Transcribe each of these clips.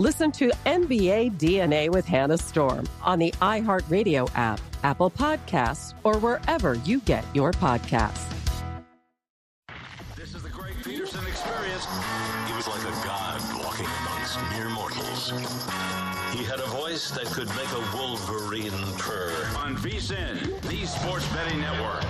Listen to NBA DNA with Hannah Storm on the iHeartRadio app, Apple Podcasts, or wherever you get your podcasts. This is the Greg Peterson experience. He was like a god walking amongst mere mortals. He had a voice that could make a wolverine purr. On VSIN, the Sports Betting Network.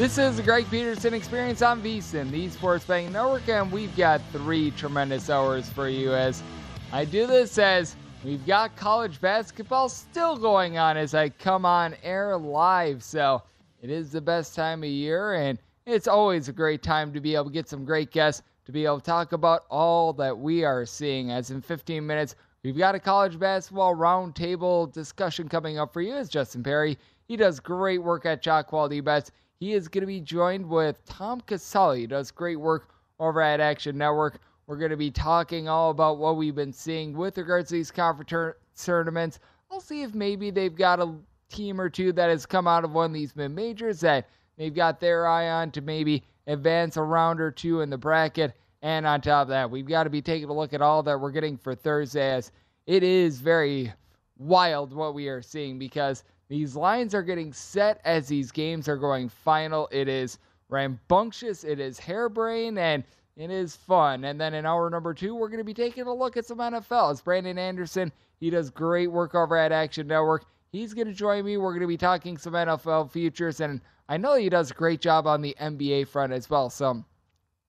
This is the Greg Peterson Experience on VSIN, the Sports Betting Network, and we've got three tremendous hours for you as I do this as we've got college basketball still going on as I come on air live. So it is the best time of year, and it's always a great time to be able to get some great guests to be able to talk about all that we are seeing. As in 15 minutes, we've got a college basketball roundtable discussion coming up for you. As Justin Perry, he does great work at Shot Quality Bets. He is going to be joined with Tom Casale, He does great work over at Action Network. We're going to be talking all about what we've been seeing with regards to these conference tournaments. I'll see if maybe they've got a team or two that has come out of one of these mid majors that they've got their eye on to maybe advance a round or two in the bracket. And on top of that, we've got to be taking a look at all that we're getting for Thursday as it is very wild what we are seeing because these lines are getting set as these games are going final. It is rambunctious, it is harebrained, and it is fun. And then in hour number two, we're going to be taking a look at some NFL. It's Brandon Anderson. He does great work over at Action Network. He's going to join me. We're going to be talking some NFL futures, and I know he does a great job on the NBA front as well. So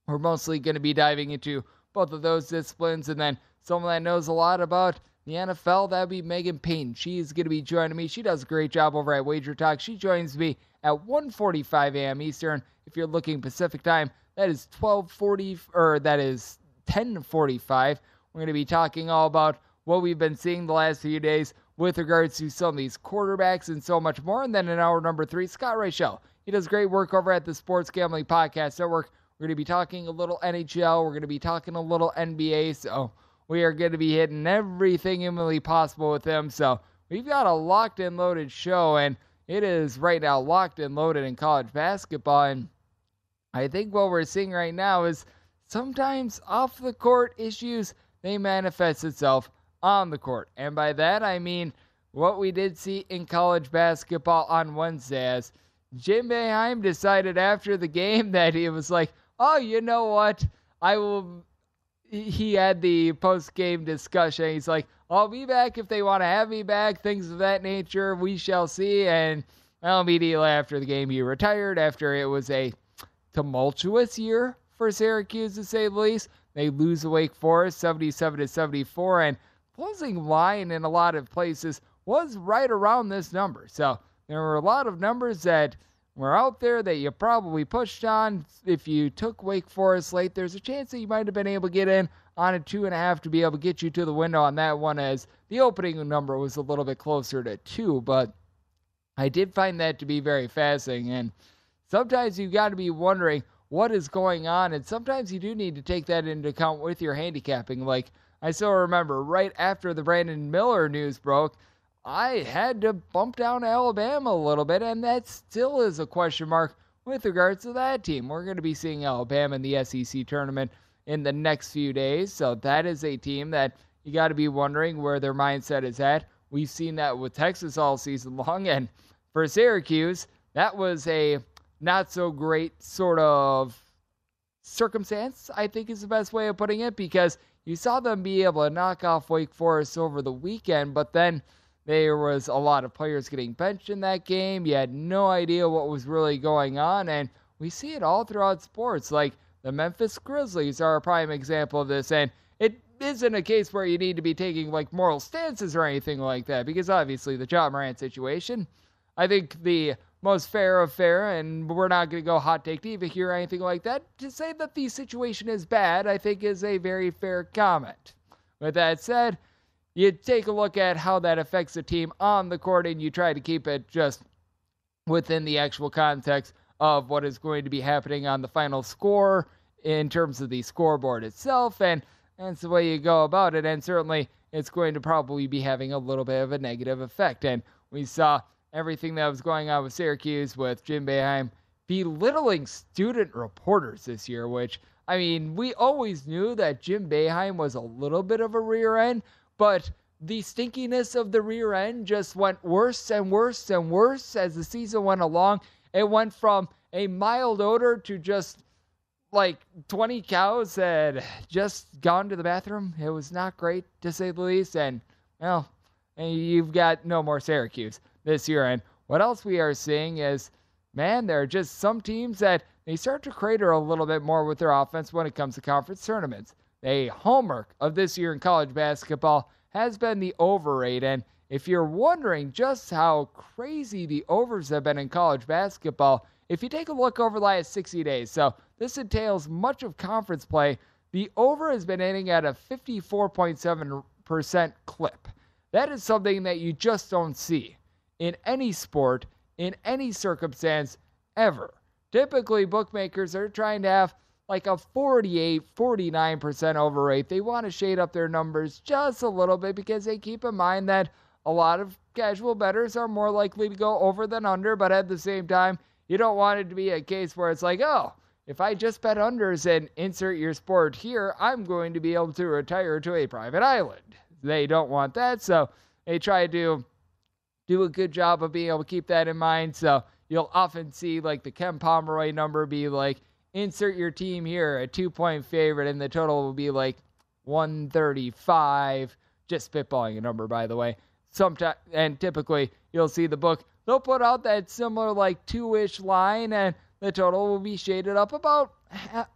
we're mostly going to be diving into both of those disciplines, and then someone that knows a lot about the NFL, that would be Megan Payton. She's going to be joining me. She does a great job over at Wager Talk. She joins me at 1:45 a.m. Eastern. If you're looking Pacific time, that is 12:40 or that is 10:45. We're going to be talking all about what we've been seeing the last few days with regards to some of these quarterbacks and so much more. And then in hour number three, Scott Reichel. He does great work over at the Sports Gambling Podcast Network. We're going to be talking a little NHL. We're going to be talking a little NBA. So we are going to be hitting everything humanly possible with them. So we've got a locked and loaded show, and it is right now locked and loaded in college basketball. And I think what we're seeing right now is sometimes off the court issues they manifest itself on the court. And by that I mean what we did see in college basketball on Wednesday as Jim Boeheim decided after the game that he was like, "Oh, you know what? I will he had the post game discussion. He's like, I'll be back if they want to have me back, things of that nature. We shall see. And well, immediately after the game, he retired after it was a tumultuous year for Syracuse, to say the least. They lose to Wake Forest 77 to 74, and closing line in a lot of places was right around this number. So there were a lot of numbers that were out there that you probably pushed on. If you took Wake Forest late, there's a chance that you might have been able to get in on a two and a half to be able to get you to the window on that one, as the opening number was a little bit closer to two. But I did find that to be very fascinating. And sometimes you've got to be wondering what is going on. And sometimes you do need to take that into account with your handicapping. Like, I still remember right after the Brandon Miller news broke, I had to bump down Alabama a little bit, and that still is a question mark with regards to that team. We're going to be seeing Alabama in the SEC tournament in the next few days, so that is a team that you got to be wondering where their mindset is at. We've seen that with Texas all season long, and for Syracuse, that was a not so great sort of circumstance, I think is the best way of putting it, because you saw them be able to knock off Wake Forest over the weekend, but then there was a lot of players getting benched in that game. You had no idea what was really going on. And we see it all throughout sports. Like the Memphis Grizzlies are a prime example of this. And it isn't a case where you need to be taking like moral stances or anything like that, because obviously the Ja Morant situation, I think the most fair of fair, and we're not going to go hot take diva here or anything like that. To say that the situation is bad, I think is a very fair comment. With that said, you take a look at how that affects the team on the court and you try to keep it just within the actual context of what is going to be happening on the final score in terms of the scoreboard itself and that's the way you go about it and certainly it's going to probably be having a little bit of a negative effect and we saw everything that was going on with Syracuse with Jim Boeheim belittling student reporters this year which I mean we always knew that Jim Boeheim was a little bit of a rear end but the stinkiness of the rear end just went worse and worse and worse as the season went along. It went from a mild odor to just like 20 cows had just gone to the bathroom. It was not great to say the least. And, well, you've got no more Syracuse this year. And what else we are seeing is, man, there are just some teams that they start to crater a little bit more with their offense when it comes to conference tournaments a hallmark of this year in college basketball has been the over rate. And if you're wondering just how crazy the overs have been in college basketball, if you take a look over the last 60 days, so this entails much of conference play, the over has been hitting at a 54.7% clip. That is something that you just don't see in any sport, in any circumstance, ever. Typically, bookmakers are trying to have like a 48, 49% over rate. They want to shade up their numbers just a little bit because they keep in mind that a lot of casual bettors are more likely to go over than under, but at the same time, you don't want it to be a case where it's like, oh, if I just bet unders and insert your sport here, I'm going to be able to retire to a private island. They don't want that, so they try to do a good job of being able to keep that in mind. So you'll often see like the Ken Pomeroy number be like insert your team here, a two point favorite, and the total will be like 135. Just spitballing a number, by the way. Sometimes, and typically, you'll see the book, they'll put out that similar, like, two ish line, and the total will be shaded up about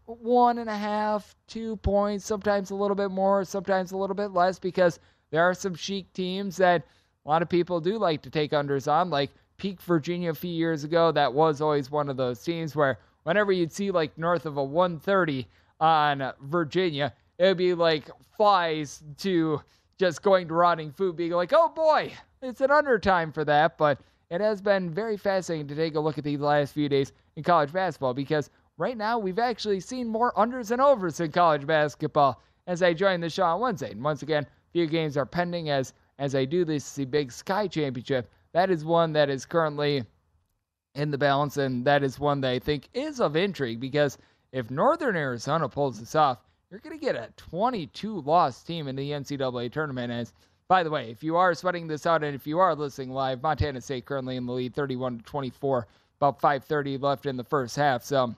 one and a half, two points, sometimes a little bit more, sometimes a little bit less, because there are some chic teams that a lot of people do like to take unders on, like Peak Virginia a few years ago. That was always one of those teams where whenever you'd see like north of a 130 on Virginia, it would be like flies to just going to rotting food, being like, oh boy, it's an undertime for that. But it has been very fascinating to take a look at these last few days in college basketball because right now we've actually seen more unders and overs in college basketball as I join the show on Wednesday. And once again, few games are pending as as I do this the Big Sky Championship. That is one that is currently in the balance, and that is one that I think is of intrigue because if Northern Arizona pulls this off, you're going to get a 22 loss team in the NCAA tournament. As by the way, if you are sweating this out and if you are listening live, Montana State currently in the lead, 31 to 24, about 5:30 left in the first half. So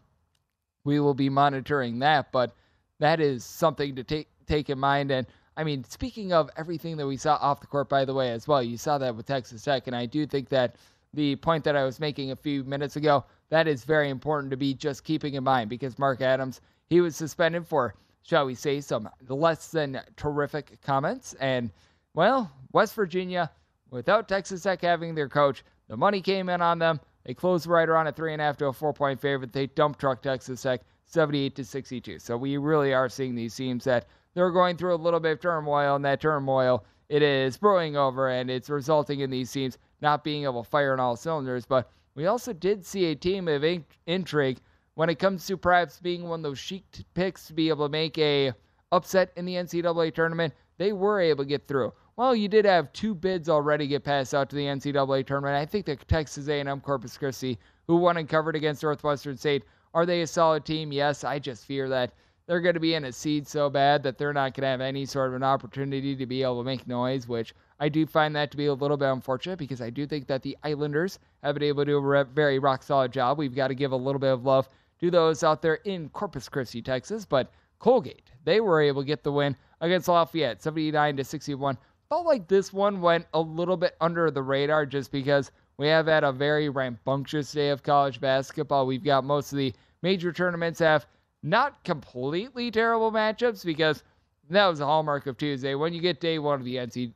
we will be monitoring that, but that is something to take take in mind. And I mean, speaking of everything that we saw off the court, by the way, as well, you saw that with Texas Tech, and I do think that the point that I was making a few minutes ago, that is very important to be just keeping in mind because Mark Adams, he was suspended for shall we say, some less than terrific comments. And, well, West Virginia, without Texas Tech having their coach, the money came in on them. They closed right around a three and a half to a four point favorite. They dump truck Texas Tech 78 to 62. So we really are seeing these teams that they're going through a little bit of turmoil, and that turmoil it is brewing over, and it's resulting in these teams not being able to fire on all cylinders. But we also did see a team of in- intrigue when it comes to perhaps being one of those chic picks to be able to make a upset in the NCAA tournament. They were able to get through. Well, you did have two bids already get passed out to the NCAA tournament. I think the Texas A&M Corpus Christi, who won and covered against Northwestern State, are they a solid team? Yes. I just fear that they're going to be in a seed so bad that they're not going to have any sort of an opportunity to be able to make noise, which I do find that to be a little bit unfortunate because I do think that the Islanders have been able to do a very rock solid job. We've got to give a little bit of love to those out there in Corpus Christi, Texas, but Colgate, they were able to get the win against Lafayette, 79 to 61 felt like this one went a little bit under the radar just because we have had a very rambunctious day of college basketball. We've got most of the major tournaments have not completely terrible matchups because that was a hallmark of Tuesday. When you get day one of the NC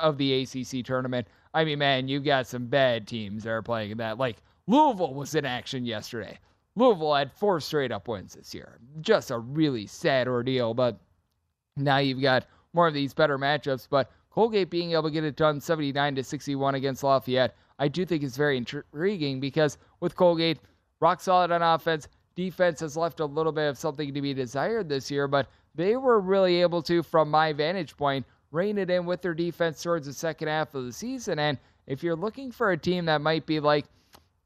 of the ACC tournament, I mean, man, you got some bad teams that are playing in that. Like Louisville was in action yesterday. Louisville had four straight up wins this year. Just a really sad ordeal, but now you've got more of these better matchups. But Colgate being able to get it done 79 to 61 against Lafayette, I do think is very intriguing because with Colgate, rock solid on offense, defense has left a little bit of something to be desired this year, but they were really able to, from my vantage point, rein it in with their defense towards the second half of the season. And if you're looking for a team that might be like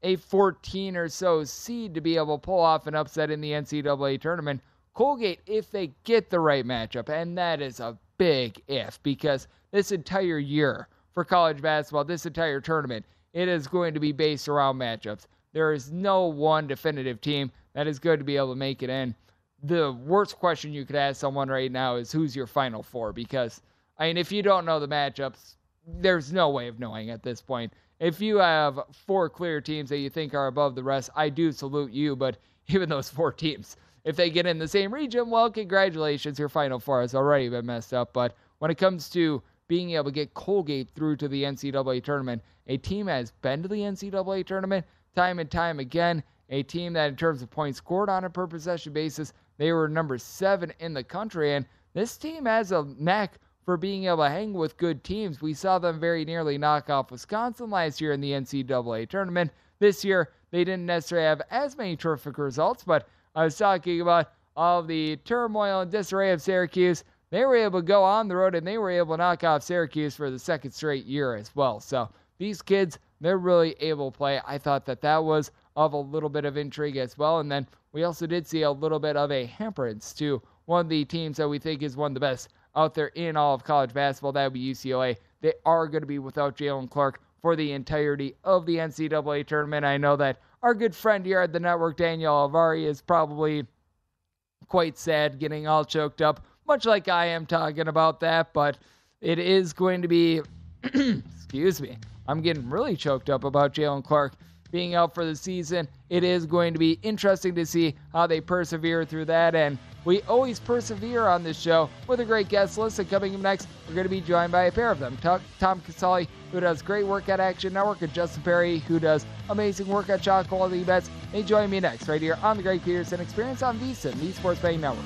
a 14 or so seed to be able to pull off an upset in the NCAA tournament, Colgate, if they get the right matchup, and that is a big if because this entire year for college basketball, this entire tournament, it is going to be based around matchups. There is no one definitive team that is good to be able to make it in. The worst question you could ask someone right now is who's your final four? Because, I mean, if you don't know the matchups, there's no way of knowing at this point. If you have four clear teams that you think are above the rest, I do salute you, but even those four teams, if they get in the same region, well, congratulations, your Final Four has already been messed up. But when it comes to being able to get Colgate through to the NCAA tournament, a team has been to the NCAA tournament time and time again. A team that, in terms of points scored on a per possession basis, they were number seven in the country. And this team has a knack for being able to hang with good teams. We saw them very nearly knock off Wisconsin last year in the NCAA tournament. This year, they didn't necessarily have as many terrific results, but I was talking about all the turmoil and disarray of Syracuse. They were able to go on the road and they were able to knock off Syracuse for the second straight year as well. So these kids, they're really able to play. I thought that that was of a little bit of intrigue as well. And then we also did see a little bit of a hamperance to one of the teams that we think is one of the best out there in all of college basketball. That would be UCLA. They are going to be without Jaylen Clark for the entirety of the NCAA tournament. I know that our good friend here at the network, Daniel Alvari, is probably quite sad, getting all choked up, much like I am talking about that. But it is going to be, excuse me, I'm getting really choked up about Jaylen Clark being out for the season. It is going to be interesting to see how they persevere through that. And we always persevere on this show with a great guest list. And coming up next, we're going to be joined by a pair of them Tom Casale, who does great work at Action Network, and Justin Perry, who does amazing work at Shot Quality Bets. They join me next right here on the Greg Peterson Experience on VSIN, the Sports Betting Network.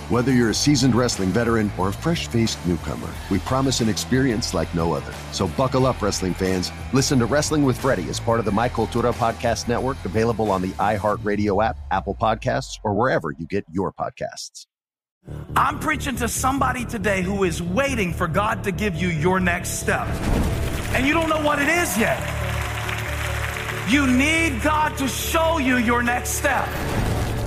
Whether you're a seasoned wrestling veteran or a fresh faced newcomer, we promise an experience like no other. So buckle up, wrestling fans. Listen to Wrestling with Freddie as part of the My Cultura Podcast Network, available on the iHeartRadio app, Apple Podcasts, or wherever you get your podcasts. I'm preaching to somebody today who is waiting for God to give you your next step. And you don't know what it is yet. You need God to show you your next step.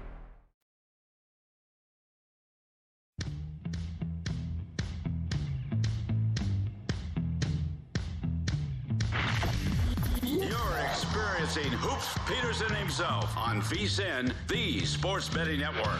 Experiencing Hoops Peterson himself on VSIN, the Sports Betting Network.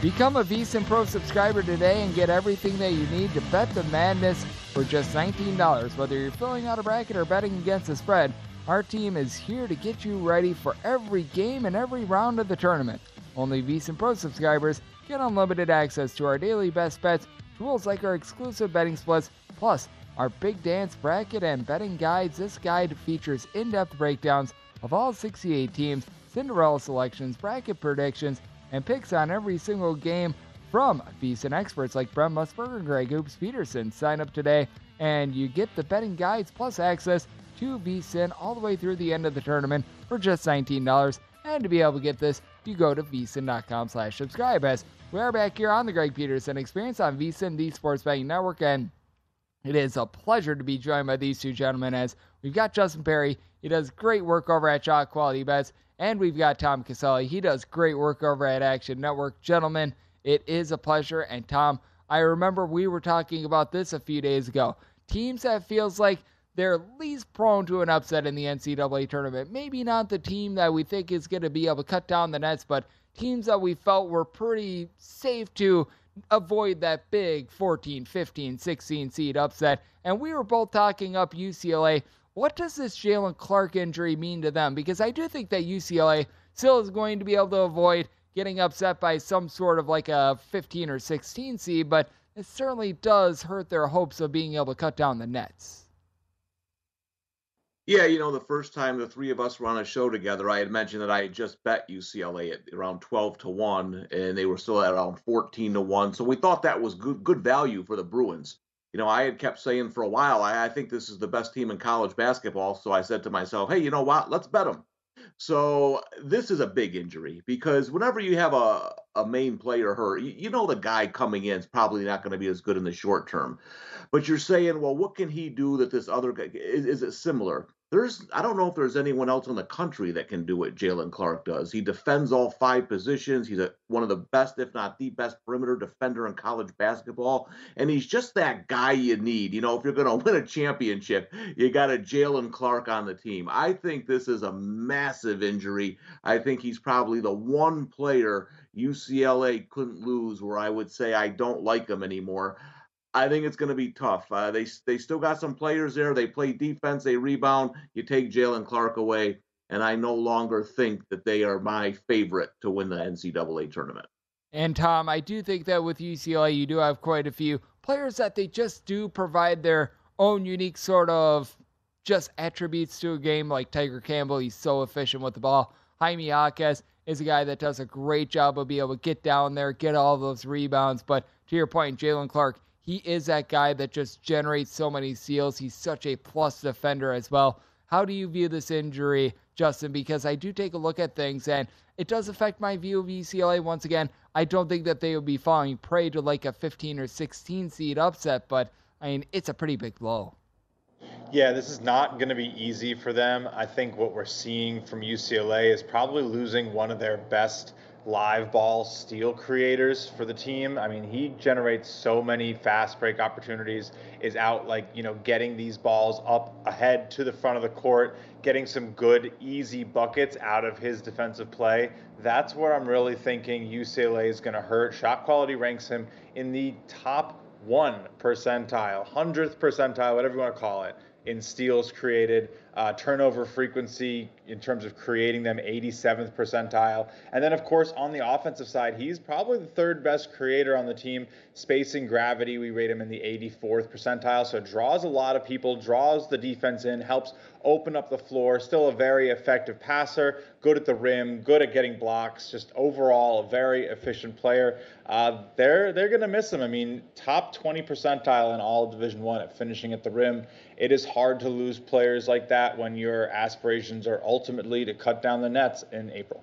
Become a VSIN Pro subscriber today and get everything that you need to bet the madness for just $19. Whether you're filling out a bracket or betting against the spread, our team is here to get you ready for every game and every round of the tournament. Only VSIN Pro subscribers get unlimited access to our daily best bets, tools like our exclusive betting splits, plus our Big Dance bracket and betting guides. This guide features in depth breakdowns of all 68 teams, Cinderella selections, bracket predictions, and picks on every single game from VSIN experts like Brent Musburger and Greg Hoops Peterson. Sign up today and you get the betting guides plus access to VSIN all the way through the end of the tournament for just $19. And to be able to get this, you go to vsin.com slash subscribe as we are back here on the Greg Peterson Experience on VSIN, the Sports Betting Network, and it is a pleasure to be joined by these two gentlemen as we've got Justin Perry. He does great work over at Shot Quality Bets. And we've got Tom Casale. He does great work over at Action Network. Gentlemen, it is a pleasure. And Tom, I remember we were talking about this a few days ago. Teams that feels like they're least prone to an upset in the NCAA tournament. Maybe not the team that we think is going to be able to cut down the nets, but teams that we felt were pretty safe to avoid that big 14, 15, 16 seed upset. And we were both talking up UCLA. What does this Jaylen Clark injury mean to them? Because I do think that UCLA still is going to be able to avoid getting upset by some sort of like a 15 or 16 seed, but it certainly does hurt their hopes of being able to cut down the nets. Yeah, you know, the first time the three of us were on a show together, I had mentioned that I had just bet UCLA at around 12 to 1, and they were still at around 14 to 1. So we thought that was good good value for the Bruins. you know, I had kept saying for a while, I, I think this is the best team in college basketball. So I said to myself, hey, you know what? Let's bet them. So this is a big injury because whenever you have a, a main player hurt, you, you know the guy coming in is probably not going to be as good in the short term. But you're saying, well, what can he do that this other guy is, is it similar? There's I don't know if there's anyone else in the country that can do what Jaylen Clark does. He defends all five positions. He's a, one of the best, if not the best, perimeter defender in college basketball. And he's just that guy you need. You know, if you're going to win a championship, you got a Jaylen Clark on the team. I think this is a massive injury. I think he's probably the one player UCLA couldn't lose where I would say I don't like him anymore. I think it's going to be tough. Uh, they they still got some players there. They play defense. They rebound. You take Jaylen Clark away, and I no longer think that they are my favorite to win the NCAA tournament. And Tom, I do think that with UCLA, you do have quite a few players that they just do provide their own unique sort of just attributes to a game. Like Tiger Campbell, he's so efficient with the ball. Jaime Jaquez is a guy that does a great job of being able to get down there, get all those rebounds. But to your point, Jalen Clark, he is that guy that just generates so many steals. He's such a plus defender as well. How do you view this injury, Justin? Because I do take a look at things and it does affect my view of UCLA once again. I don't think that they would be falling prey to like a 15 or 16 seed upset, but I mean, it's a pretty big blow. Yeah, this is not going to be easy for them. I think what we're seeing from UCLA is probably losing one of their best live ball steal creators for the team. I mean, he generates so many fast break opportunities, is out like, you know, getting these balls up ahead to the front of the court, getting some good, easy buckets out of his defensive play. That's where I'm really thinking UCLA is going to hurt. Shot quality ranks him in the top one percentile, hundredth percentile, whatever you want to call it, in steals created uh, turnover frequency in terms of creating them 87th percentile. And then, of course, on the offensive side, he's probably the third best creator on the team. Spacing gravity, we rate him in the 84th percentile. So draws a lot of people, draws the defense in, helps open up the floor. Still a very effective passer, good at the rim, good at getting blocks. Just overall, a very efficient player. Uh, they're they're to miss him. I mean, top 20 percentile in all Division One at finishing at the rim. It is hard to lose players like that that when your aspirations are ultimately to cut down the nets in April.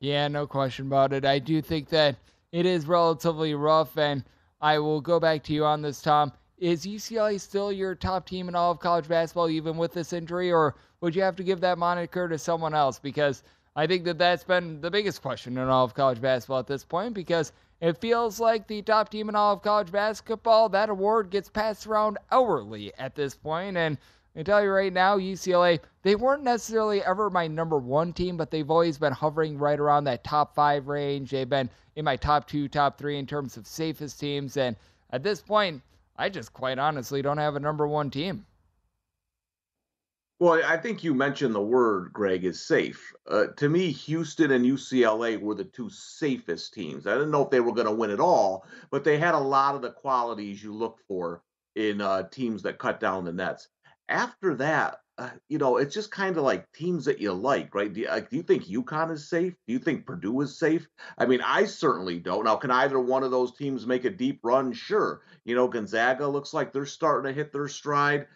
Yeah, no question about it. I do think that it is relatively rough, and I will go back to you on this, Tom. Is UCLA still your top team in all of college basketball, even with this injury, or would you have to give that moniker to someone else? Because I think that that's been the biggest question in all of college basketball at this point, because it feels like the top team in all of college basketball, that award gets passed around hourly at this point, and I tell you right now, UCLA, they weren't necessarily ever my number one team, but they've always been hovering right around that top five range. They've been in my top two, top three in terms of safest teams. And at this point, I just quite honestly don't have a number one team. Well, I think you mentioned the word, Greg, is safe. Uh, to me, Houston and UCLA were the two safest teams. I didn't know if they were going to win it all, but they had a lot of the qualities you look for in uh, teams that cut down the nets after that, uh, you know, it's just kind of like teams that you like, right? Do you, like, do you think UConn is safe? Do you think Purdue is safe? I mean, I certainly don't. Now, can either one of those teams make a deep run? Sure. You know, Gonzaga looks like they're starting to hit their stride.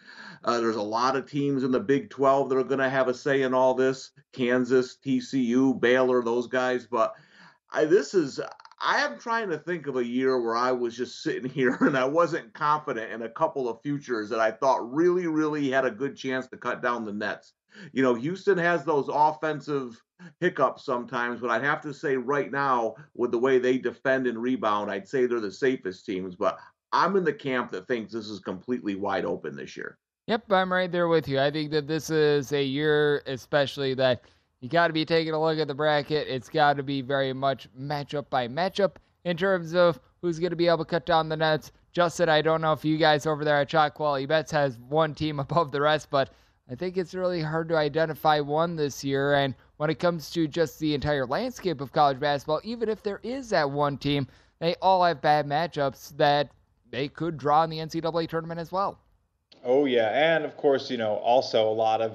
Uh, there's a lot of teams in the Big 12 that are going to have a say in all this Kansas, TCU, Baylor, those guys. But I, this is, I am trying to think of a year where I was just sitting here and I wasn't confident in a couple of futures that I thought really, really had a good chance to cut down the nets. You know, Houston has those offensive hiccups sometimes, but I'd have to say right now, with the way they defend and rebound, I'd say they're the safest teams. But I'm in the camp that thinks this is completely wide open this year. Yep, I'm right there with you. I think that this is a year, especially that you got to be taking a look at the bracket. It's got to be very much matchup by matchup in terms of who's going to be able to cut down the nets. Justin, I don't know if you guys over there at Shot Quality Bets has one team above the rest, but I think it's really hard to identify one this year. And when it comes to just the entire landscape of college basketball, even if there is that one team, they all have bad matchups that they could draw in the NCAA tournament as well. Oh, yeah. And of course, you know, also a lot of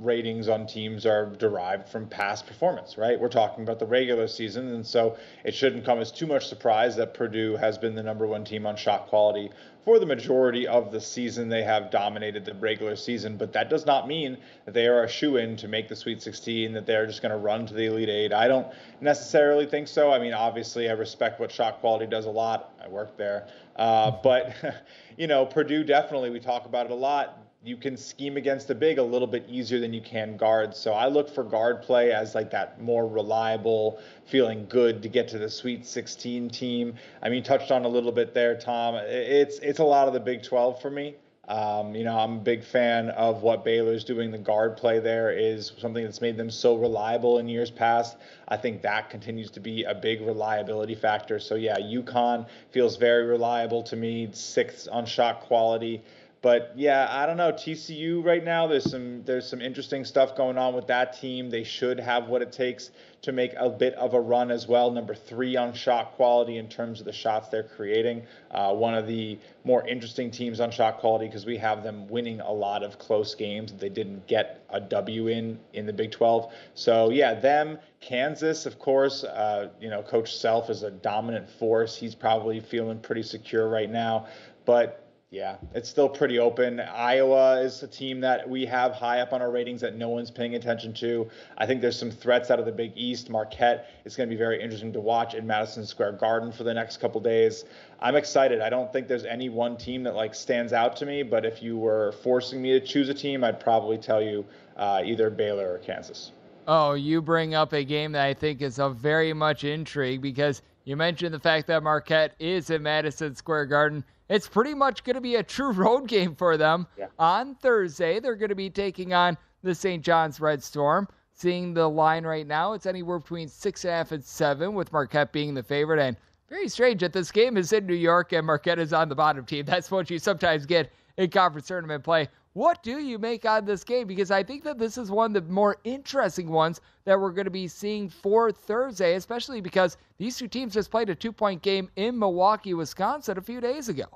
ratings on teams are derived from past performance, right? We're talking about the regular season, and so it shouldn't come as too much surprise that Purdue has been the number one team on shot quality for the majority of the season. They have dominated the regular season, but that does not mean that they are a shoe in to make the Sweet 16, that they're just going to run to the Elite Eight. I don't necessarily think so. I mean, obviously, I respect what shot quality does a lot. I work there. Uh, but, you know, Purdue definitely, we talk about it a lot you can scheme against the big a little bit easier than you can guard. So I look for guard play as like that more reliable, feeling good to get to the Sweet 16 team. I mean, touched on a little bit there, Tom. It's it's a lot of the Big 12 for me. Um, you know, I'm a big fan of what Baylor's doing. The guard play there is something that's made them so reliable in years past. I think that continues to be a big reliability factor. So yeah, UConn feels very reliable to me. Sixth on shot quality. But yeah, I don't know. TCU right now, there's some there's some interesting stuff going on with that team. They should have what it takes to make a bit of a run as well. Number three on shot quality in terms of the shots they're creating. Uh, one of the more interesting teams on shot quality because we have them winning a lot of close games they didn't get a W in in the Big 12. So yeah, them. Kansas, of course. Uh, you know, Coach Self is a dominant force. He's probably feeling pretty secure right now. But yeah, it's still pretty open. Iowa is a team that we have high up on our ratings that no one's paying attention to. I think there's some threats out of the Big East. Marquette is going to be very interesting to watch in Madison Square Garden for the next couple days. I'm excited. I don't think there's any one team that like stands out to me, but if you were forcing me to choose a team, I'd probably tell you uh, either Baylor or Kansas. Oh, you bring up a game that I think is of very much intrigue because you mentioned the fact that Marquette is in Madison Square Garden it's pretty much going to be a true road game for them. Yeah. On Thursday, they're going to be taking on the St. John's Red Storm. Seeing the line right now, it's anywhere between six and a half and seven, with Marquette being the favorite. And very strange that this game is in New York and Marquette is on the bottom team. That's what you sometimes get in conference tournament play. What do you make on this game? Because I think that this is one of the more interesting ones that we're going to be seeing for Thursday, especially because these two teams just played a two point game in Milwaukee, Wisconsin a few days ago.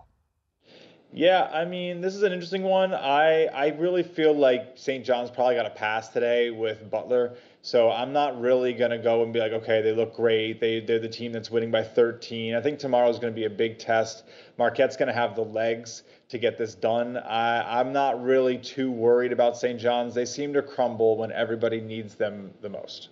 Yeah, I mean, this is an interesting one. I I really feel like St. John's probably got a pass today with Butler. So I'm not really gonna go and be like, okay, they look great. They they're the team that's winning by 13. I think tomorrow is gonna be a big test. Marquette's gonna have the legs to get this done. I, I'm not really too worried about St. John's. They seem to crumble when everybody needs them the most.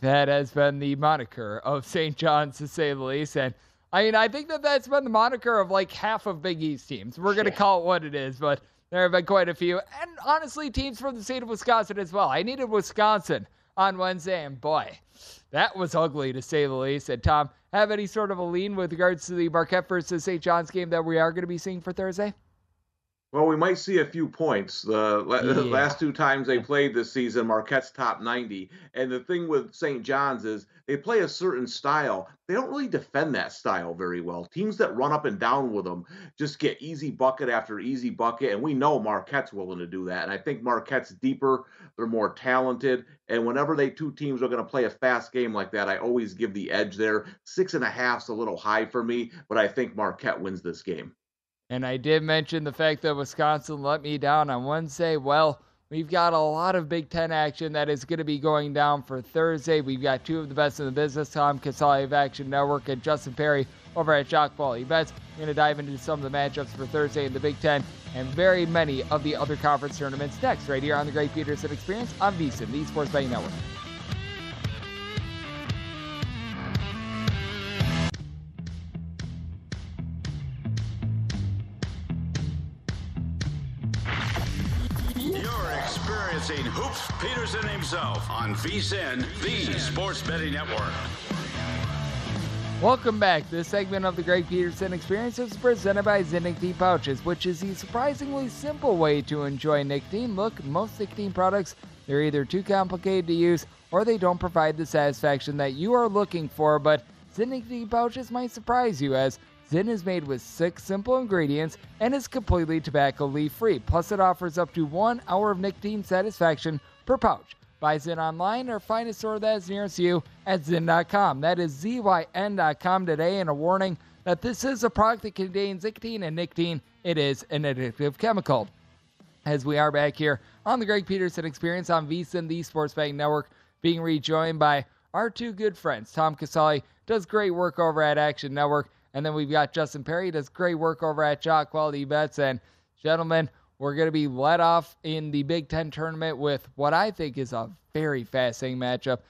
That has been the moniker of St. John's, to say the least. And I mean, I think that that's been the moniker of like half of Big East teams. We're going to call it what it is, but there have been quite a few. And honestly, teams from the state of Wisconsin as well. I needed Wisconsin on Wednesday, and boy, that was ugly to say the least. And Tom, have any sort of a lean with regards to the Marquette versus St. John's game that we are going to be seeing for Thursday? Well, we might see a few points. The, yeah. last two times they played this season, Marquette's top 90. And the thing with St. John's is they play a certain style. They don't really defend that style very well. Teams that run up and down with them just get easy bucket after easy bucket. And we know Marquette's willing to do that. And I think Marquette's deeper, they're more talented. And whenever they two teams are going to play a fast game like that, I always give the edge there. Six and a half's a little high for me, but I think Marquette wins this game. And I did mention the fact that Wisconsin let me down on Wednesday. Well, we've got a lot of Big Ten action that is going to be going down for Thursday. We've got two of the best in the business, Tom Casale of Action Network and Justin Perry over at Shot Quality Bets. We're going to dive into some of the matchups for Thursday in the Big Ten and very many of the other conference tournaments next, right here on the Greg Peterson Experience on VSiN, the Sports Betting Network. Experiencing Hoops Peterson himself on VSiN, the Sports Betting Network. Welcome back. This segment of the Greg Peterson Experience is presented by Zyn Nicotine Pouches, which is the surprisingly simple way to enjoy nicotine. Look, most nicotine products, they're either too complicated to use or they don't provide the satisfaction that you are looking for, but Zyn Nicotine Pouches might surprise you as Zyn is made with six simple ingredients and is completely tobacco leaf free. Plus, it offers up to one hour of nicotine satisfaction per pouch. Buy Zyn online or find a store that is nearest you at Zyn.com. That is ZYN.com today. And a warning that this is a product that contains nicotine, and nicotine, it is an addictive chemical. As we are back here on the Greg Peterson Experience on VSiN, the Sports Betting Network, being rejoined by our two good friends. Tom Casale does great work over at Action Network, and then we've got Justin Perry does great work over at Shot Quality Bets. And gentlemen, we're going to be let off in the Big Ten tournament with what I think is a very fascinating matchup.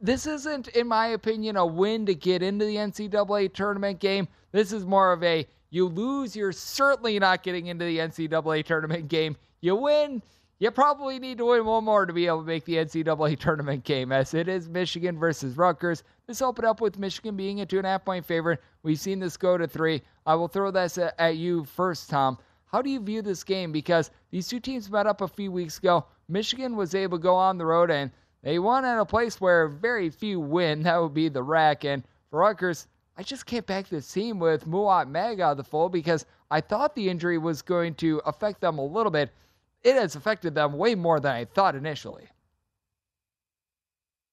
This isn't, in my opinion, a win to get into the NCAA tournament game. This is more of a you lose, you're certainly not getting into the NCAA tournament game. You win, you probably need to win one more to be able to make the NCAA tournament game, as it is Michigan versus Rutgers. This opened up with Michigan being a two and a half point favorite. We've seen this go to three. I will throw this at you first, Tom. How do you view this game? Because these two teams met up a few weeks ago. Michigan was able to go on the road and they won at a place where very few win. That would be the RAC. And for Rutgers, I just can't back this team with Mawot Mag out of the fold because I thought the injury was going to affect them a little bit it has affected them way more than I thought initially.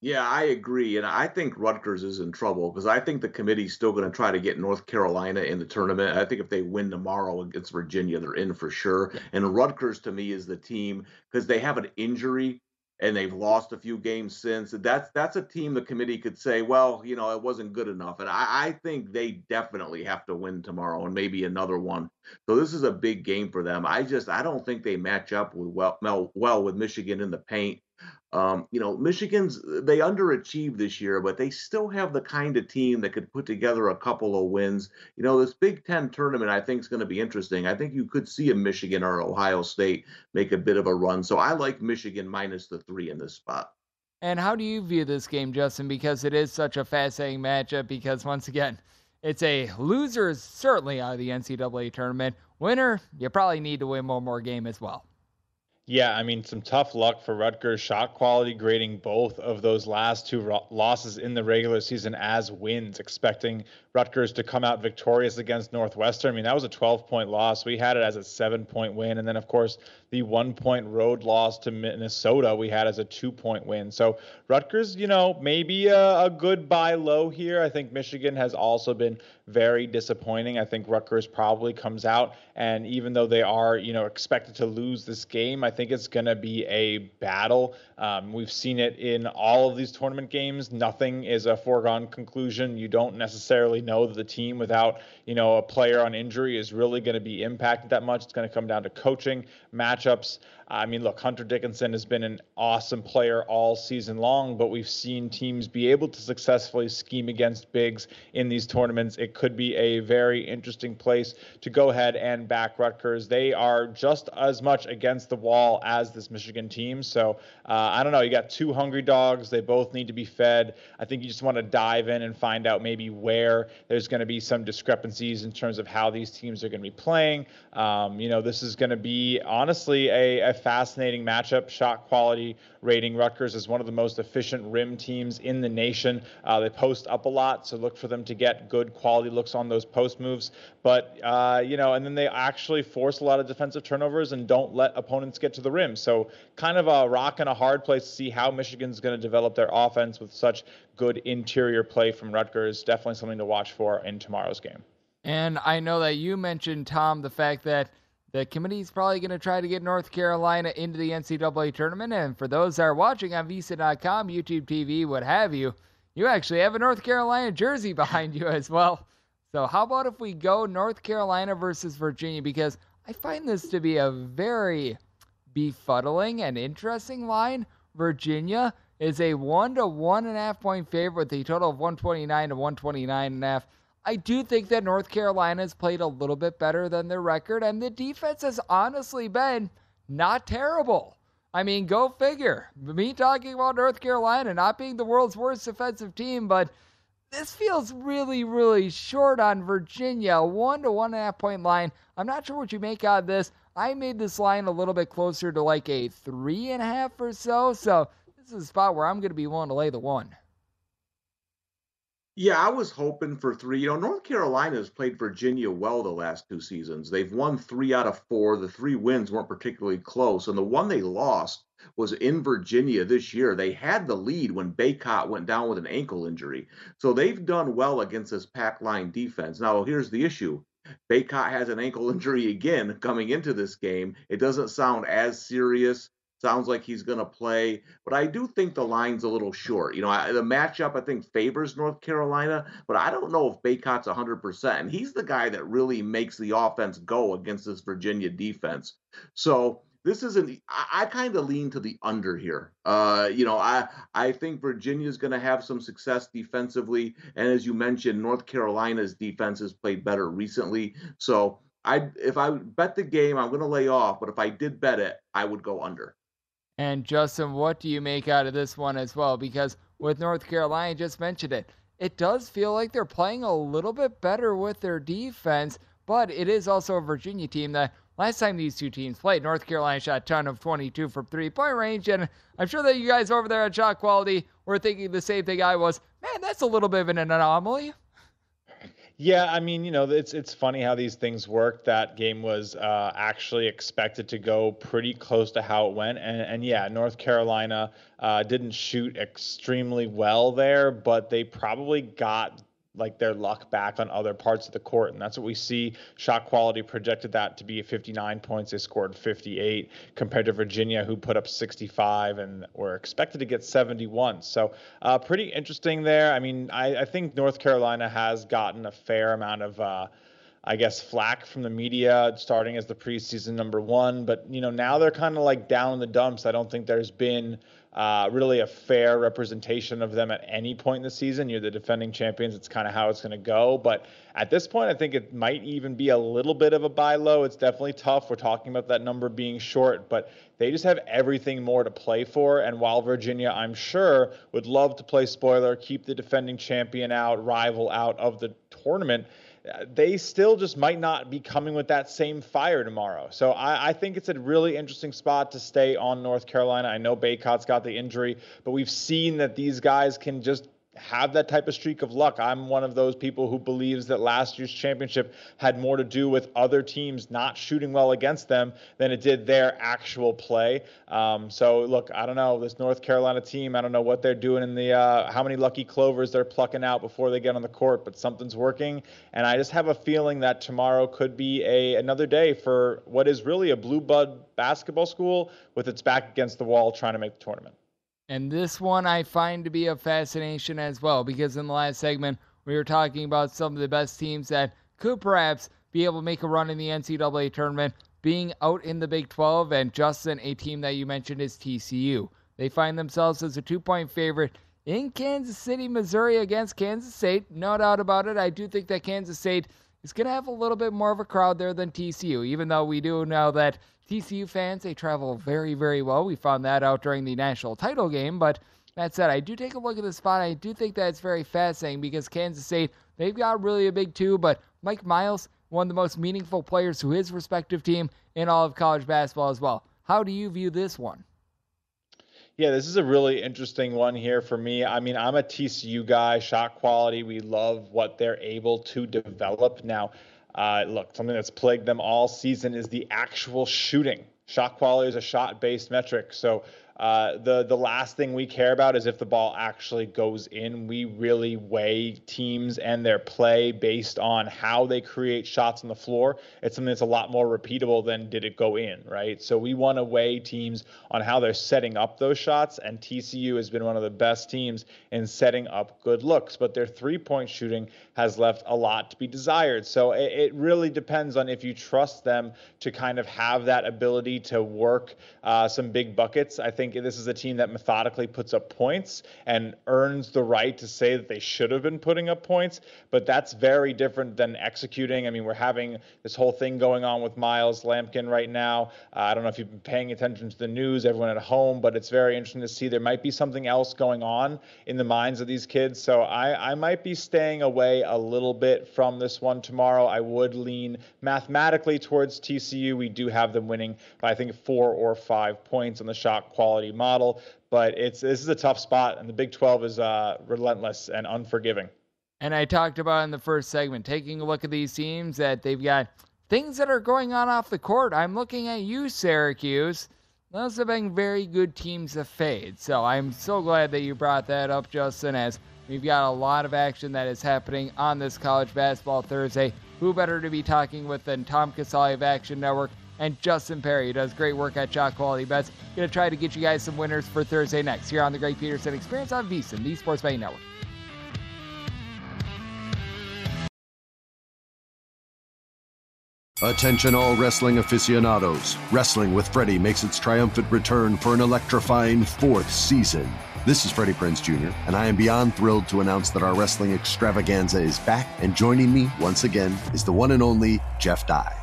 Yeah, I agree. And I think Rutgers is in trouble because I think the committee's still going to try to get North Carolina in the tournament. I think if they win tomorrow against Virginia, they're in for sure. And Rutgers, to me, is the team because they have an injury and they've lost a few games since. That's that's a team the committee could say, well, you know, it wasn't good enough. And I, I think they definitely have to win tomorrow and maybe another one. So this is a big game for them. I just I don't think they match up with well well with Michigan in the paint. Um, you know, Michigan's they underachieved this year, but they still have the kind of team that could put together a couple of wins. You know, this Big Ten tournament I think is going to be interesting. I think you could see a Michigan or Ohio State make a bit of a run. So I like Michigan minus the three in this spot. And how do you view this game, Justin? Because it is such a fascinating matchup. Because once again, it's a loser is certainly out of the NCAA tournament. Winner, you probably need to win one more game as well. Yeah, I mean, some tough luck for Rutgers. Shot quality grading both of those last two ro- losses in the regular season as wins, expecting Rutgers to come out victorious against Northwestern. I mean, that was a 12 point loss. We had it as a seven point win. And then, of course, the one point road loss to Minnesota we had as a two point win. So, Rutgers, you know, maybe a, a good buy low here. I think Michigan has also been very disappointing. I think Rutgers probably comes out, and even though they are, you know, expected to lose this game, I think it's going to be a battle. Um, we've seen it in all of these tournament games. Nothing is a foregone conclusion. You don't necessarily know that the team without, you know, a player on injury is really going to be impacted that much. It's going to come down to coaching, matchups. I mean, look, Hunter Dickinson has been an awesome player all season long, but we've seen teams be able to successfully scheme against bigs in these tournaments. It could be a very interesting place to go ahead and back Rutgers. They are just as much against the wall as this Michigan team. So uh, I don't know. You got two hungry dogs. They both need to be fed. I think you just want to dive in and find out maybe where there's going to be some discrepancies in terms of how these teams are going to be playing. Um, you know, this is going to be honestly a, a fascinating matchup. Shot quality rating Rutgers is one of the most efficient rim teams in the nation. Uh, they post up a lot, so look for them to get good quality looks on those post moves. But, uh, you know, and then they actually force a lot of defensive turnovers and don't let opponents get to the rim. So, kind of a rock and a hard place to see how Michigan's going to develop their offense with such good interior play from Rutgers. Definitely something to watch for in tomorrow's game. And I know that you mentioned, Tom, the fact that the committee is probably going to try to get North Carolina into the NCAA tournament. And for those that are watching on VSiN.com, YouTube TV, what have you, you actually have a North Carolina jersey behind you as well. So, how about if we go North Carolina versus Virginia? Because I find this to be a very befuddling and interesting line. Virginia is a one to one and a half point favorite with a total of 129 to 129 and a half. I do think that North Carolina's played a little bit better than their record, and the defense has honestly been not terrible. I mean, go figure. Me talking about North Carolina not being the world's worst defensive team, but this feels really, really short on Virginia. One to one and a half point line. I'm not sure what you make out of this. I made this line a little bit closer to like a three and a half or so. So this is a spot where I'm going to be willing to lay the one. Yeah, I was hoping for three. You know, North Carolina has played Virginia well the last two seasons. They've won three out of four. The three wins weren't particularly close. And the one they lost was in Virginia this year. They had the lead when Bacot went down with an ankle injury. So they've done well against this pack line defense. Now, here's the issue. Bacot has an ankle injury again coming into this game. It doesn't sound as serious Sounds like he's going to play, but I do think the line's a little short. You know, I, the matchup I think favors North Carolina, but I don't know if Bacot's 100%. And he's the guy that really makes the offense go against this Virginia defense. So this isn't I, I kind of lean to the under here. Uh, you know, I I think Virginia's going to have some success defensively, and as you mentioned, North Carolina's defense has played better recently. So I if I bet the game, I'm going to lay off. But if I did bet it, I would go under. And Justin, what do you make out of this one as well? Because with North Carolina, just mentioned it, it does feel like they're playing a little bit better with their defense, but it is also a Virginia team that last time these two teams played, North Carolina shot a ton of 22 from three point range. And I'm sure that you guys over there at Shot Quality were thinking the same thing I was. Man, that's a little bit of an anomaly. Yeah, I mean, you know, it's it's funny how these things work. That game was uh, actually expected to go pretty close to how it went, and, and yeah, North Carolina uh, didn't shoot extremely well there, but they probably got like their luck back on other parts of the court. And that's what we see. Shot quality projected that to be 59 points. They scored 58 compared to Virginia, who put up 65 and were expected to get 71. So uh, pretty interesting there. I mean, I, I, think North Carolina has gotten a fair amount of. Uh, I guess flack from the media starting as the preseason number one, but you know now they're kind of like down in the dumps. I don't think there's been uh, really a fair representation of them at any point in the season. You're the defending champions. It's kind of how it's going to go. But at this point, I think it might even be a little bit of a buy low. It's definitely tough. We're talking about that number being short, but they just have everything more to play for. And while Virginia, I'm sure, would love to play spoiler, keep the defending champion out, rival out of the tournament they still just might not be coming with that same fire tomorrow. So I, I, think it's a really interesting spot to stay on North Carolina. I know Bacot's got the injury, but we've seen that these guys can just have that type of streak of luck. I'm one of those people who believes that last year's championship had more to do with other teams not shooting well against them than it did their actual play. Um, so look, I don't know this North Carolina team. I don't know what they're doing in the uh, how many lucky clovers they're plucking out before they get on the court, but something's working. And I just have a feeling that tomorrow could be a another day for what is really a blue blood basketball school with its back against the wall trying to make the tournament. And this one I find to be a fascination as well because in the last segment we were talking about some of the best teams that could perhaps be able to make a run in the NCAA tournament being out in the Big 12 and Justin, a team that you mentioned is TCU. They find themselves as a two point favorite in Kansas City, Missouri against Kansas State. No doubt about it. I do think that Kansas State is going to have a little bit more of a crowd there than TCU, even though we do know that TCU fans, they travel very, very well. We found that out during the national title game. But that said, I do take a look at the spot. I do think that it's very fascinating because Kansas State, they've got really a big two, but Mike Miles, one of the most meaningful players to his respective team in all of college basketball as well. How do you view this one? Yeah, this is a really interesting one here for me. I mean, I'm a TCU guy, shot quality. We love what they're able to develop. Now, uh, look, something that's plagued them all season is the actual shooting. Shot quality is a shot based metric. So uh, the the last thing we care about is if the ball actually goes in. We really weigh teams and their play based on how they create shots on the floor. It's something that's a lot more repeatable than did it go in, right? So we want to weigh teams on how they're setting up those shots. And TCU has been one of the best teams in setting up good looks, but their three point shooting has left a lot to be desired. So it, it really depends on if you trust them to kind of have that ability to work uh, some big buckets. I think think this is a team that methodically puts up points and earns the right to say that they should have been putting up points. But that's very different than executing. I mean, we're having this whole thing going on with Miles Lampkin right now. Uh, I don't know if you've been paying attention to the news, everyone at home, but it's very interesting to see there might be something else going on in the minds of these kids. So I, I might be staying away a little bit from this one tomorrow. I would lean mathematically towards TCU. We do have them winning by, I think, four or five points on the shot quality quality model. But it's this is a tough spot, and the Big 12 is uh, relentless and unforgiving. And I talked about in the first segment, taking a look at these teams that they've got things that are going on off the court. I'm looking at you, Syracuse. Those have been very good teams to fade. So I'm so glad that you brought that up, Justin, as we've got a lot of action that is happening on this college basketball Thursday. Who better to be talking with than Tom Casale of Action Network and Justin Perry, who does great work at Shot Quality Bets. Going to try to get you guys some winners for Thursday next here on the Greg Peterson Experience on VSiN, the Sports Betting Network. Attention, all wrestling aficionados. Wrestling with Freddie makes its triumphant return for an electrifying fourth season. This is Freddie Prinze Jr., and I am beyond thrilled to announce that our wrestling extravaganza is back, and joining me once again is the one and only Jeff Dye.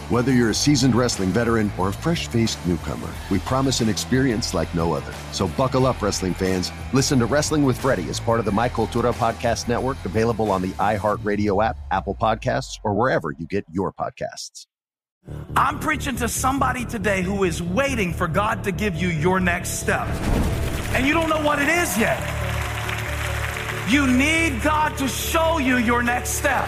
Whether you're a seasoned wrestling veteran or a fresh faced newcomer, we promise an experience like no other. So buckle up, wrestling fans. Listen to Wrestling with Freddie as part of the My Cultura Podcast Network, available on the iHeartRadio app, Apple Podcasts, or wherever you get your podcasts. I'm preaching to somebody today who is waiting for God to give you your next step. And you don't know what it is yet. You need God to show you your next step.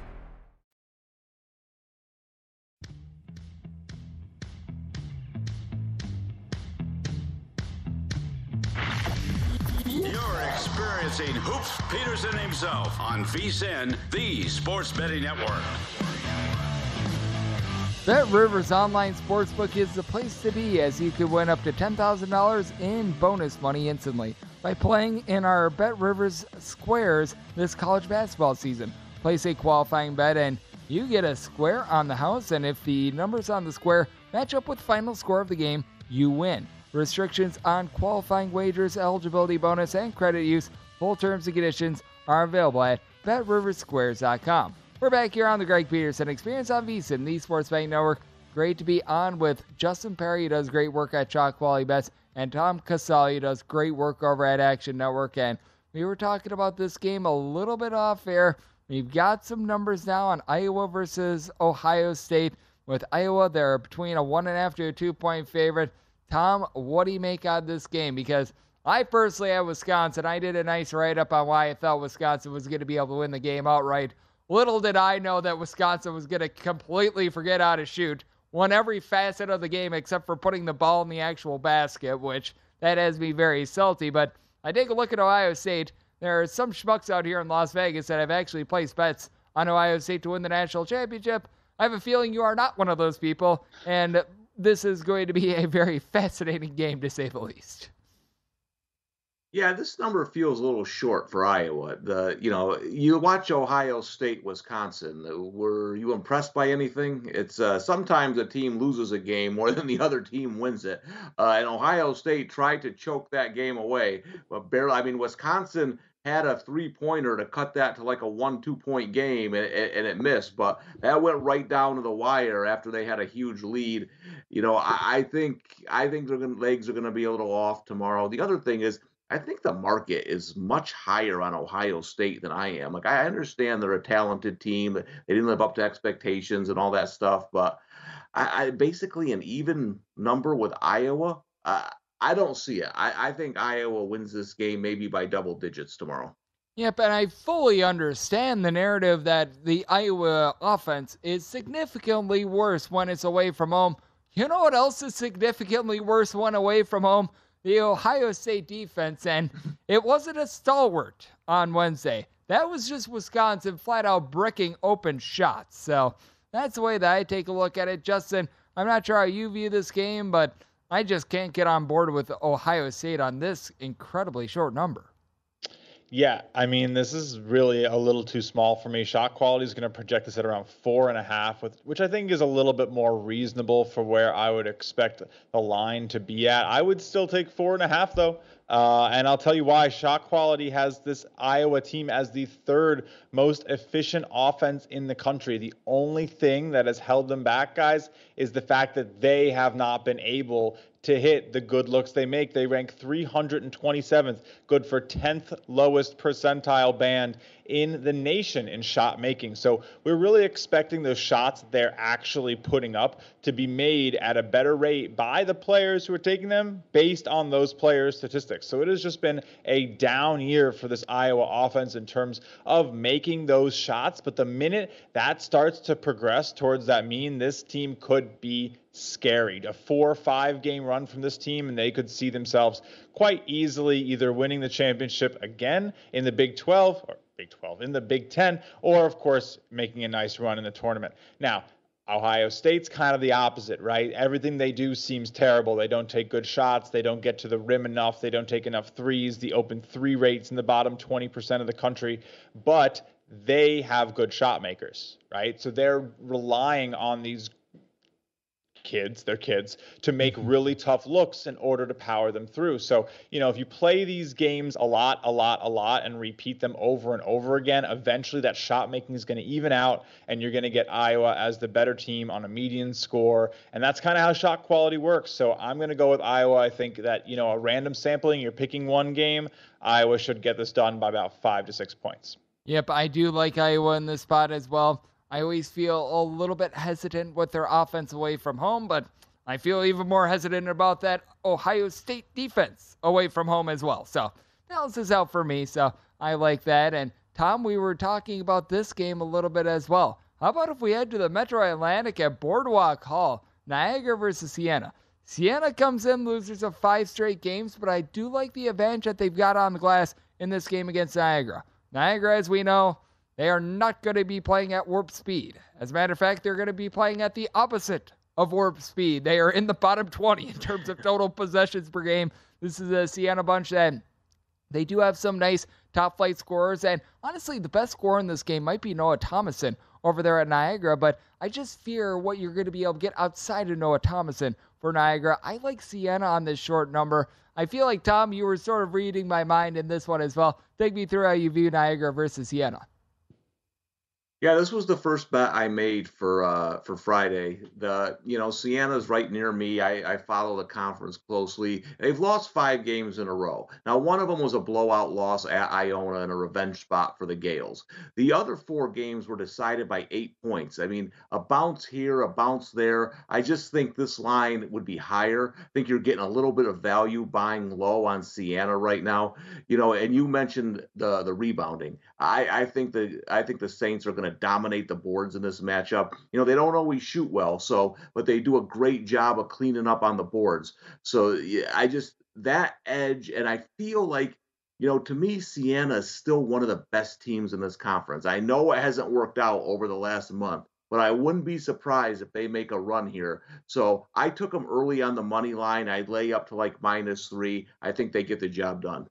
Experiencing Hoops Peterson himself on VSIN, the Sports Betting Network. Bet Rivers Online Sportsbook is the place to be as you could win up to $10,000 in bonus money instantly by playing in our Bet Rivers Squares this college basketball season. Place a qualifying bet and you get a square on the house, and if the numbers on the square match up with final score of the game, you win. Restrictions on qualifying wagers, eligibility bonus, and credit use, full terms and conditions are available at betriversquares.com. We're back here on the Greg Peterson Experience on VSiN, the Sports Betting Network. Great to be on with Justin Perry, who does great work at Shot Quality Bets, and Tom Casale, who does great work over at Action Network. And we were talking about this game a little bit off air. We've got some numbers now on Iowa versus Ohio State. With Iowa, they're between a one and a half to a two point favorite. Tom, what do you make out of this game? Because I personally had Wisconsin. I did a nice write up on why I felt Wisconsin was going to be able to win the game outright. Little did I know that Wisconsin was going to completely forget how to shoot, won every facet of the game except for putting the ball in the actual basket, which that has me very salty. But I take a look at Ohio State. There are some schmucks out here in Las Vegas that have actually placed bets on Ohio State to win the national championship. I have a feeling you are not one of those people, and this is going to be a very fascinating game to say the least. Yeah, this number feels a little short for Iowa. The you know you watch Ohio State, Wisconsin. Were you impressed by anything? It's uh, sometimes a team loses a game more than the other team wins it, uh, and Ohio State tried to choke that game away, but barely. I mean, Wisconsin had a three pointer to cut that to like a one two point game and, and, it missed but that went right down to the wire after they had a huge lead you know i, I think i think their legs are going to be a little off tomorrow the other thing is I think the market is much higher on Ohio State than I am. Like I understand they're a talented team, they didn't live up to expectations and all that stuff, but I, I basically an even number with Iowa. Uh, I don't see it. I, I think Iowa wins this game maybe by double digits tomorrow. Yep, and I fully understand the narrative that the Iowa offense is significantly worse when it's away from home. You know what else is significantly worse when away from home? The Ohio State defense, and it wasn't a stalwart on Wednesday. That was just Wisconsin flat out bricking open shots. So that's the way that I take a look at it. Justin, I'm not sure how you view this game, but I just can't get on board with Ohio State on this incredibly short number. Yeah, I mean, this is really a little too small for me. Shot quality is going to project this at around four and a half, with, which I think is a little bit more reasonable for where I would expect the line to be at. I would still take four and a half, though. Uh, and I'll tell you why. Shot quality has this Iowa team as the third most efficient offense in the country. The only thing that has held them back, guys, is the fact that they have not been able to hit the good looks they make. They rank 327th, good for 10th lowest percentile band in the nation in shot making. So we're really expecting those shots they're actually putting up to be made at a better rate by the players who are taking them based on those players' statistics. So it has just been a down year for this Iowa offense in terms of making those shots. But the minute that starts to progress towards that mean, this team could be scary. A four or five game run from this team, and they could see themselves quite easily either winning the championship again in the Big 12 or Big 12 in the Big 10, or of course making a nice run in the tournament. Now, Ohio State's kind of the opposite, right? Everything they do seems terrible. They don't take good shots. They don't get to the rim enough. They don't take enough threes. The open three rates in the bottom 20% of the country. But they have good shot makers, right? So they're relying on these kids, they're kids, to make mm-hmm. really tough looks in order to power them through. So, you know, if you play these games a lot, a lot, a lot, and repeat them over and over again, eventually that shot making is going to even out, and you're going to get Iowa as the better team on a median score. And that's kind of how shot quality works. So I'm going to go with Iowa. I think that, you know, a random sampling, you're picking one game, Iowa should get this done by about five to six points. Yep, I do like Iowa in this spot as well. I always feel a little bit hesitant with their offense away from home, but I feel even more hesitant about that Ohio State defense away from home as well. So balances out for me. So I like that. And Tom, we were talking about this game a little bit as well. How about if we head to the Metro Atlantic at Boardwalk Hall, Niagara versus Siena? Siena comes in losers of five straight games, but I do like the advantage that they've got on the glass in this game against Niagara. Niagara, as we know, they are not going to be playing at warp speed. As a matter of fact, they're going to be playing at the opposite of warp speed. They are in the bottom 20 in terms of total possessions per game. This is a Siena bunch that they do have some nice top flight scorers. And honestly, the best scorer in this game might be Noah Thomasson over there at Niagara. But I just fear what you're going to be able to get outside of Noah Thomasson for Niagara. I like Siena on this short number. I feel like, Tom, you were sort of reading my mind in this one as well. Take me through how you view Niagara versus Siena. Yeah, this was the first bet I made for uh, for Friday. The you know Siena's right near me. I, I follow the conference closely. They've lost five games in a row. Now one of them was a blowout loss at Iona and a revenge spot for the Gaels. The other four games were decided by eight points. I mean, a bounce here, a bounce there. I just think this line would be higher. I think you're getting a little bit of value buying low on Siena right now. You know, and you mentioned the the rebounding. I I think the I think the Saints are going to dominate the boards in this matchup. You know, they don't always shoot well, so but they do a great job of cleaning up on the boards. So yeah, I just that edge, and I feel like you know, to me, Siena is still one of the best teams in this conference. I know it hasn't worked out over the last month, but I wouldn't be surprised if they make a run here. So I took them early on the money line. I'd lay up to like minus three. I think they get the job done.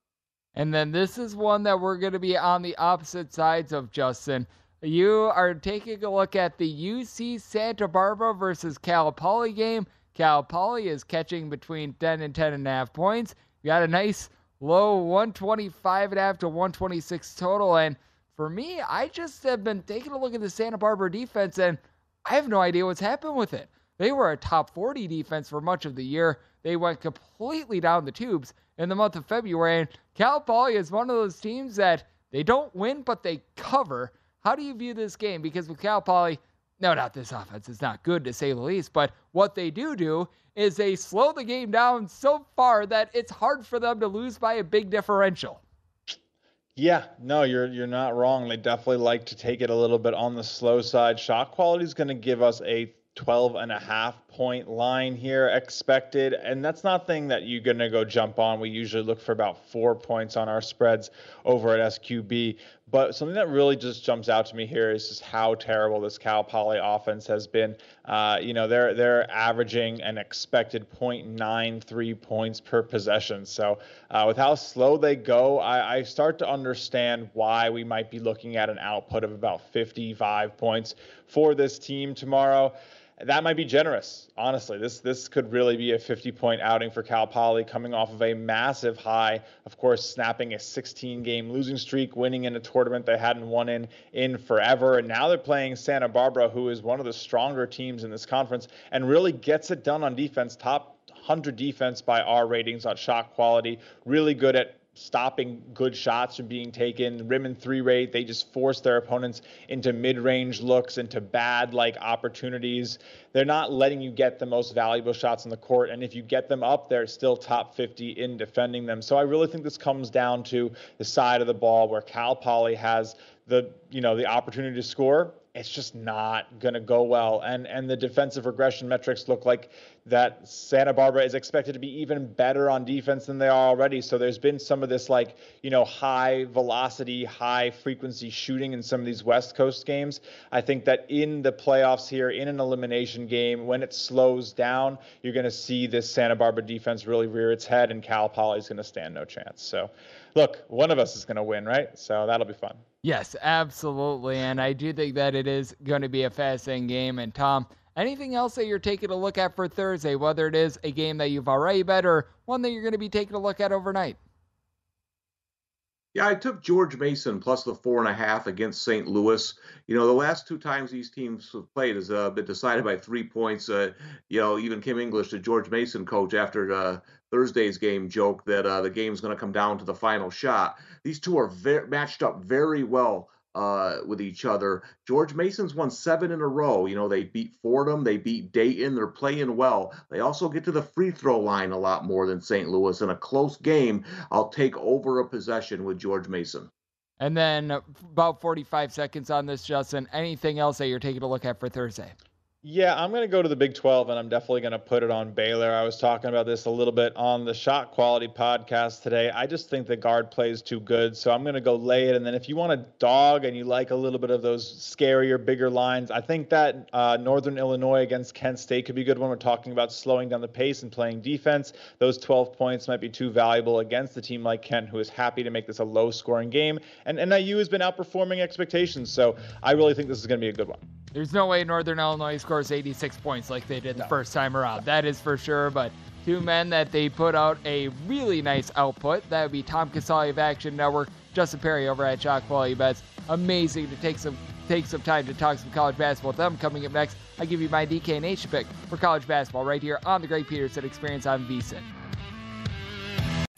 And then this is one that we're going to be on the opposite sides of, Justin. You are taking a look at the UC Santa Barbara versus Cal Poly game. Cal Poly is catching between 10 and 10 and a half points. You got a nice low 125 and a half to 126 total. And for me, I just have been taking a look at the Santa Barbara defense and I have no idea what's happened with it. They were a top 40 defense for much of the year. They went completely down the tubes in the month of February. And Cal Poly is one of those teams that they don't win, but they cover. How do you view this game? Because with Cal Poly, no doubt this offense is not good to say the least, but what they do do is they slow the game down so far that it's hard for them to lose by a big differential. Yeah, no, you're you're not wrong. They definitely like to take it a little bit on the slow side. Shot quality is going to give us a 12 and a half point line here expected. And that's not thing that you're going to go jump on. We usually look for about four points on our spreads over at SQB. But something that really just jumps out to me here is just how terrible this Cal Poly offense has been. Uh, you know, they're they're averaging an expected 0.93 points per possession. So uh, with how slow they go, I, I start to understand why we might be looking at an output of about 55 points for this team tomorrow that might be generous. Honestly, this this could really be a 50 point outing for Cal Poly, coming off of a massive high. Of course, snapping a 16 game losing streak, winning in a tournament they hadn't won in in forever, and now they're playing Santa Barbara, who is one of the stronger teams in this conference, and really gets it done on defense. Top 100 defense by our ratings on shot quality. Really good at stopping good shots from being taken. Rim and three rate, they just force their opponents into mid range looks, into bad like opportunities. They're not letting you get the most valuable shots on the court. And if you get them up, they're still top 50 in defending them. So I really think this comes down to the side of the ball where Cal Poly has the you know the opportunity to score it's just not going to go well. And and the defensive regression metrics look like that Santa Barbara is expected to be even better on defense than they are already. So there's been some of this like, you know, high velocity, high frequency shooting in some of these West Coast games. I think that in the playoffs here, in an elimination game, when it slows down, you're going to see this Santa Barbara defense really rear its head and Cal Poly is going to stand no chance. So look, one of us is going to win, right? So that'll be fun. Yes, absolutely. And I do think that it is going to be a fascinating game. And Tom, anything else that you're taking a look at for Thursday, whether it is a game that you've already bet or one that you're going to be taking a look at overnight? Yeah, I took George Mason plus the four and a half against St. Louis. You know, the last two times these teams have played has uh, been decided by three points. Uh, you know, even Kim English, the George Mason coach, after uh, Thursday's game, joked that uh, the game's going to come down to the final shot. These two are very, matched up very well uh, with each other. George Mason's won seven in a row. You know, they beat Fordham, they beat Dayton, they're playing well. They also get to the free throw line a lot more than St. Louis. In a close game, I'll take over a possession with George Mason. And then about 45 seconds on this, Justin. Anything else that you're taking a look at for Thursday? Yeah, I'm going to go to the Big 12 and I'm definitely going to put it on Baylor. I was talking about this a little bit on the Shot Quality podcast today. I just think the guard plays too good. So I'm going to go lay it. And then if you want a dog and you like a little bit of those scarier, bigger lines, I think that uh, Northern Illinois against Kent State could be good one. We're talking about slowing down the pace and playing defense. Those 12 points might be too valuable against a team like Kent, who is happy to make this a low scoring game. And NIU has been outperforming expectations. So I really think this is going to be a good one. There's no way Northern Illinois scores 86 points like they did the no. first time around. That is for sure. But two men that they put out a really nice output. That would be Tom Casale of Action Network, Justin Perry over at Shot Quality Bets. Amazing to take some take some time to talk some college basketball with them. Coming up next, I give you my DK Nation pick for college basketball right here on the Greg Peterson Experience on VSIN.